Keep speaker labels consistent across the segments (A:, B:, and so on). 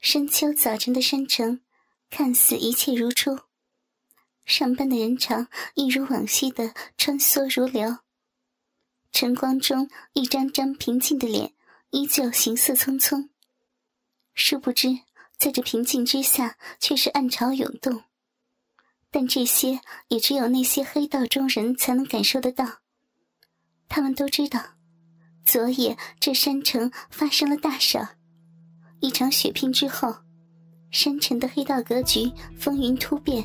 A: 深秋早晨的山城，看似一切如初，上班的人潮一如往昔的穿梭如流。晨光中，一张张平静的脸依旧行色匆匆。殊不知，在这平静之下，却是暗潮涌动。但这些也只有那些黑道中人才能感受得到。他们都知道，昨夜这山城发生了大事。一场血拼之后，山城的黑道格局风云突变。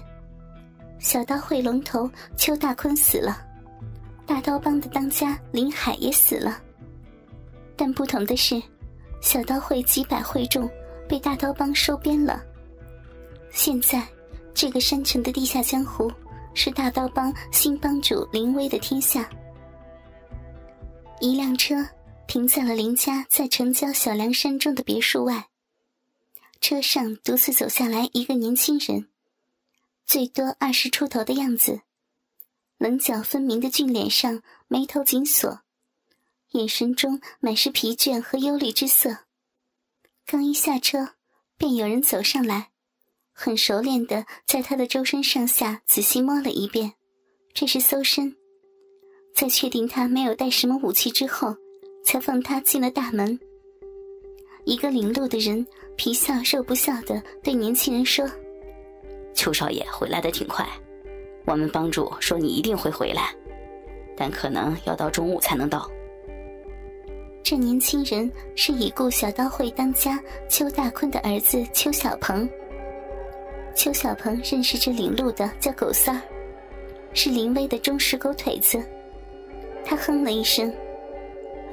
A: 小刀会龙头邱大坤死了，大刀帮的当家林海也死了。但不同的是，小刀会几百会众被大刀帮收编了。现在。这个山城的地下江湖是大刀帮新帮主林威的天下。一辆车停在了林家在城郊小梁山中的别墅外，车上独自走下来一个年轻人，最多二十出头的样子，棱角分明的俊脸上眉头紧锁，眼神中满是疲倦和忧虑之色。刚一下车，便有人走上来。很熟练的在他的周身上下仔细摸了一遍，这是搜身。在确定他没有带什么武器之后，才放他进了大门。一个领路的人皮笑肉不笑的对年轻人说：“
B: 邱少爷回来的挺快，我们帮主说你一定会回来，但可能要到中午才能到。”
A: 这年轻人是已故小刀会当家邱大坤的儿子邱小鹏。邱小鹏认识这领路的叫狗三，是林威的忠实狗腿子。他哼了一声：“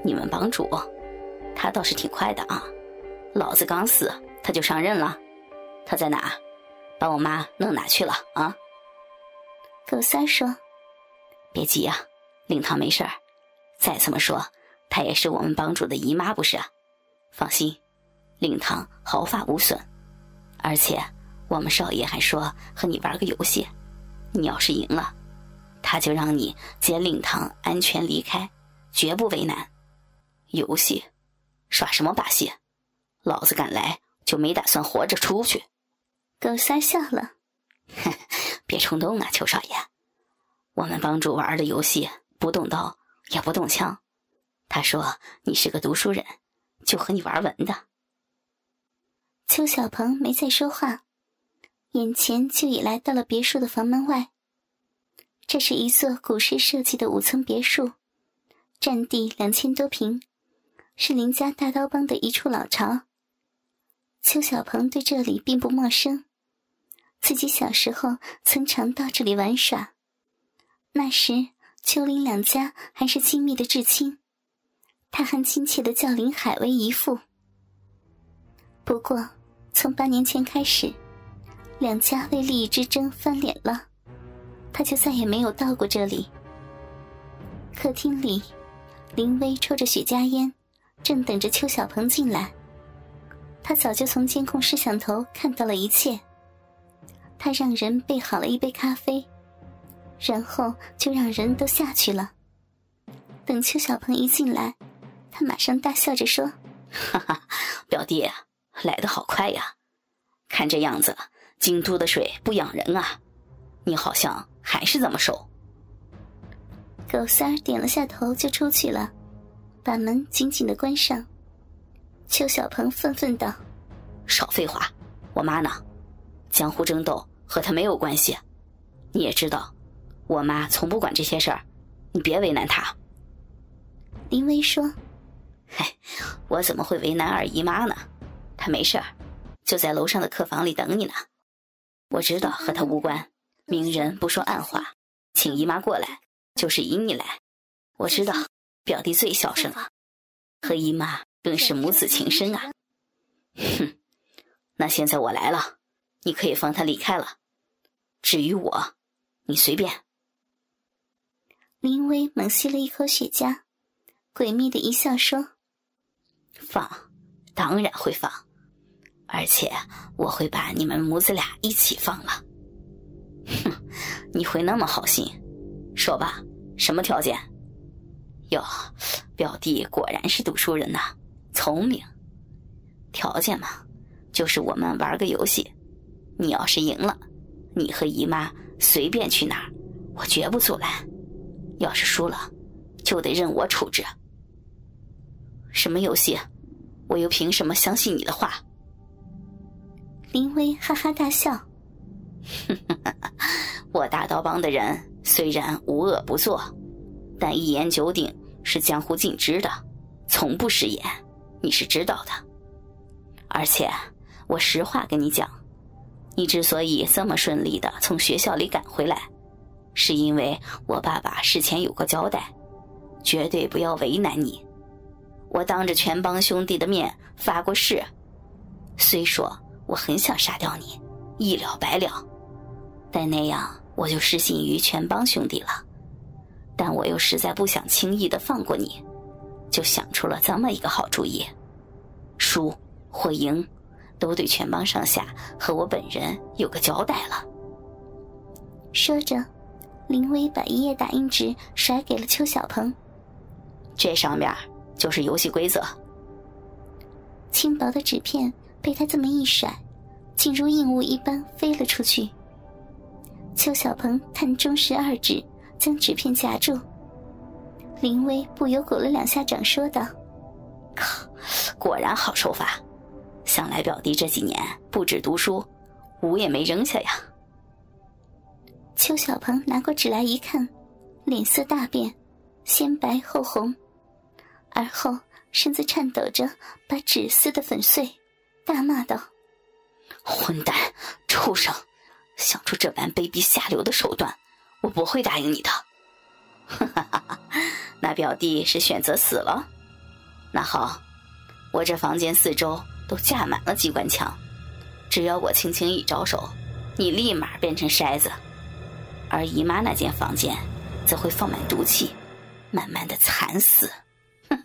B: 你们帮主，他倒是挺快的啊！老子刚死他就上任了，他在哪？把我妈弄哪去了啊？”
A: 狗三说：“
B: 别急啊，令堂没事儿。再怎么说，她也是我们帮主的姨妈，不是？放心，令堂毫发无损，而且……”我们少爷还说和你玩个游戏，你要是赢了，他就让你接令堂安全离开，绝不为难。游戏，耍什么把戏？老子敢来就没打算活着出去。
A: 狗三笑了，哼
B: 别冲动啊，邱少爷。我们帮主玩的游戏不动刀也不动枪。他说你是个读书人，就和你玩文的。
A: 邱小鹏没再说话。眼前就已来到了别墅的房门外。这是一座古式设计的五层别墅，占地两千多平，是林家大刀帮的一处老巢。邱小鹏对这里并不陌生，自己小时候曾常到这里玩耍。那时邱林两家还是亲密的至亲，他还亲切的叫林海为姨父。不过，从八年前开始。两家为利益之争翻脸了，他就再也没有到过这里。客厅里，林薇抽着雪茄烟，正等着邱小鹏进来。他早就从监控摄像头看到了一切。他让人备好了一杯咖啡，然后就让人都下去了。等邱小鹏一进来，他马上大笑着说：“
B: 哈哈，表弟来的好快呀，看这样子。”京都的水不养人啊，你好像还是这么瘦。
A: 狗三儿点了下头就出去了，把门紧紧的关上。邱小鹏愤愤道：“
B: 少废话，我妈呢？江湖争斗和她没有关系。你也知道，我妈从不管这些事儿，你别为难她。”
A: 林威说：“
B: 嘿，我怎么会为难二姨妈呢？她没事儿，就在楼上的客房里等你呢。”我知道和她无关，明人不说暗话，请姨妈过来就是引你来。我知道表弟最孝顺了，和姨妈更是母子情深啊。哼，那现在我来了，你可以放他离开了。至于我，你随便。
A: 林威猛吸了一口雪茄，诡秘的一笑说：“
B: 放，当然会放。”而且我会把你们母子俩一起放了。哼，你会那么好心？说吧，什么条件？哟，表弟果然是读书人呐，聪明。条件嘛，就是我们玩个游戏，你要是赢了，你和姨妈随便去哪儿，我绝不阻拦；要是输了，就得任我处置。什么游戏？我又凭什么相信你的话？
A: 林薇哈哈大笑：“
B: 我大刀帮的人虽然无恶不作，但一言九鼎是江湖尽知的，从不食言，你是知道的。而且，我实话跟你讲，你之所以这么顺利的从学校里赶回来，是因为我爸爸事前有个交代，绝对不要为难你。”我当着全帮兄弟的面发过誓，虽说我很想杀掉你，一了百了，但那样我就失信于全帮兄弟了。但我又实在不想轻易的放过你，就想出了这么一个好主意：输或赢，都对全帮上下和我本人有个交代了。
A: 说着，林威把一页打印纸甩给了邱小鹏，
B: 这上面。就是游戏规则。
A: 轻薄的纸片被他这么一甩，竟如硬物一般飞了出去。邱小鹏探中十二指，将纸片夹住。林威不由鼓了两下掌，说道：“
B: 靠，果然好手法！想来表弟这几年不止读书，武也没扔下呀。”
A: 邱小鹏拿过纸来一看，脸色大变，先白后红。而后身子颤抖着，把纸撕得粉碎，大骂道：“
B: 混蛋，畜生！想出这般卑鄙下流的手段，我不会答应你的。”哈哈哈哈那表弟是选择死了？那好，我这房间四周都架满了机关枪，只要我轻轻一招手，你立马变成筛子。而姨妈那间房间，则会放满毒气，慢慢的惨死。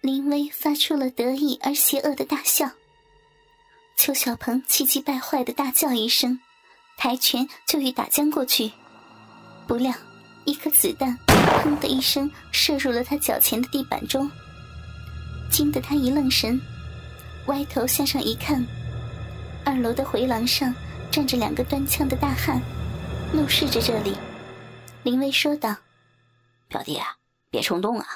A: 林威发出了得意而邪恶的大笑。邱小鹏气急败坏的大叫一声，抬拳就欲打将过去，不料一颗子弹“砰”的一声射入了他脚前的地板中，惊得他一愣神，歪头向上一看，二楼的回廊上站着两个端枪的大汉，怒视着这里。林威说道：“
B: 表弟啊。”别冲动啊！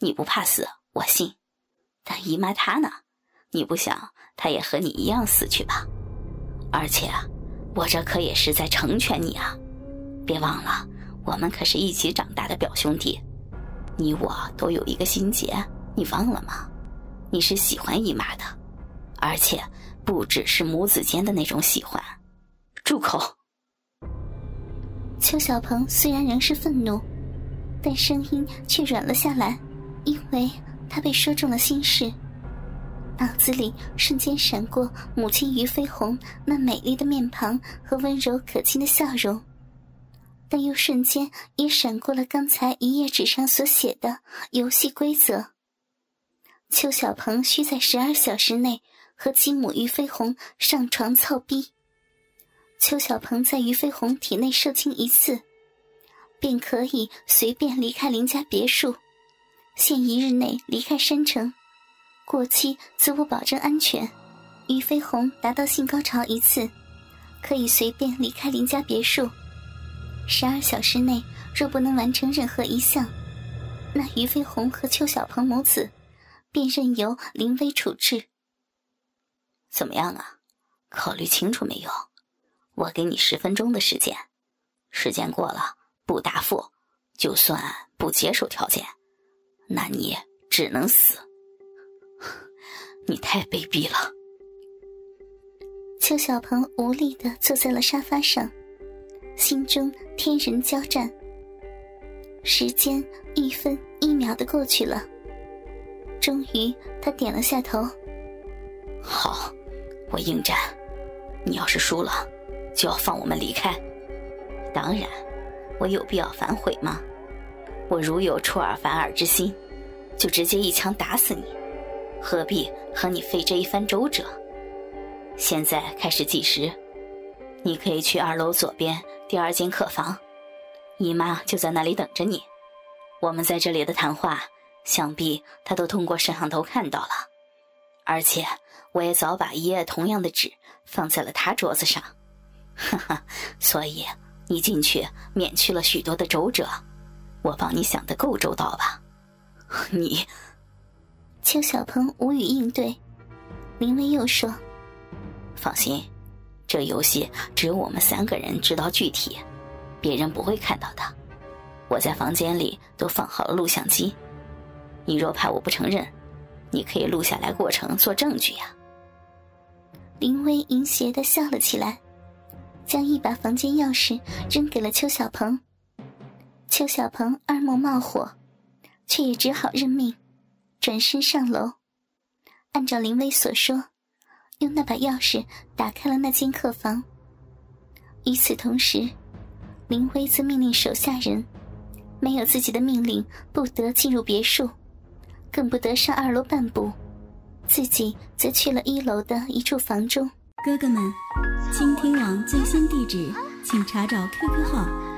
B: 你不怕死，我信。但姨妈她呢？你不想她也和你一样死去吧？而且啊，我这可也是在成全你啊！别忘了，我们可是一起长大的表兄弟，你我都有一个心结，你忘了吗？你是喜欢姨妈的，而且不只是母子间的那种喜欢。住口！
A: 邱小鹏虽然仍是愤怒。但声音却软了下来，因为他被说中了心事，脑子里瞬间闪过母亲于飞鸿那美丽的面庞和温柔可亲的笑容，但又瞬间也闪过了刚才一页纸上所写的游戏规则：邱小鹏需在十二小时内和其母于飞鸿上床操逼，邱小鹏在于飞鸿体内受精一次。便可以随便离开林家别墅，限一日内离开山城，过期则不保证安全。于飞鸿达到性高潮一次，可以随便离开林家别墅。十二小时内若不能完成任何一项，那于飞鸿和邱小鹏母子便任由林威处置。
B: 怎么样啊？考虑清楚没有？我给你十分钟的时间，时间过了。不答复，就算不接受条件，那你只能死。你太卑鄙了。
A: 邱小鹏无力的坐在了沙发上，心中天人交战。时间一分一秒的过去了，终于他点了下头。
B: 好，我应战。你要是输了，就要放我们离开。当然。我有必要反悔吗？我如有出尔反尔之心，就直接一枪打死你，何必和你费这一番周折？现在开始计时，你可以去二楼左边第二间客房，姨妈就在那里等着你。我们在这里的谈话，想必她都通过摄像头看到了，而且我也早把一页同样的纸放在了她桌子上，哈哈，所以你进去免去了许多的周折。我帮你想的够周到吧？你，
A: 邱小鹏无语应对。林薇又说：“
B: 放心，这游戏只有我们三个人知道具体，别人不会看到的。我在房间里都放好了录像机，你若怕我不承认。”你可以录下来过程做证据呀。
A: 林薇淫邪的笑了起来，将一把房间钥匙扔给了邱小鹏。邱小鹏二目冒火，却也只好认命，转身上楼，按照林薇所说，用那把钥匙打开了那间客房。与此同时，林薇则命令手下人，没有自己的命令不得进入别墅。更不得上二楼半步，自己则去了一楼的一处房中。
C: 哥哥们，倾听网最新地址，请查找 QQ 号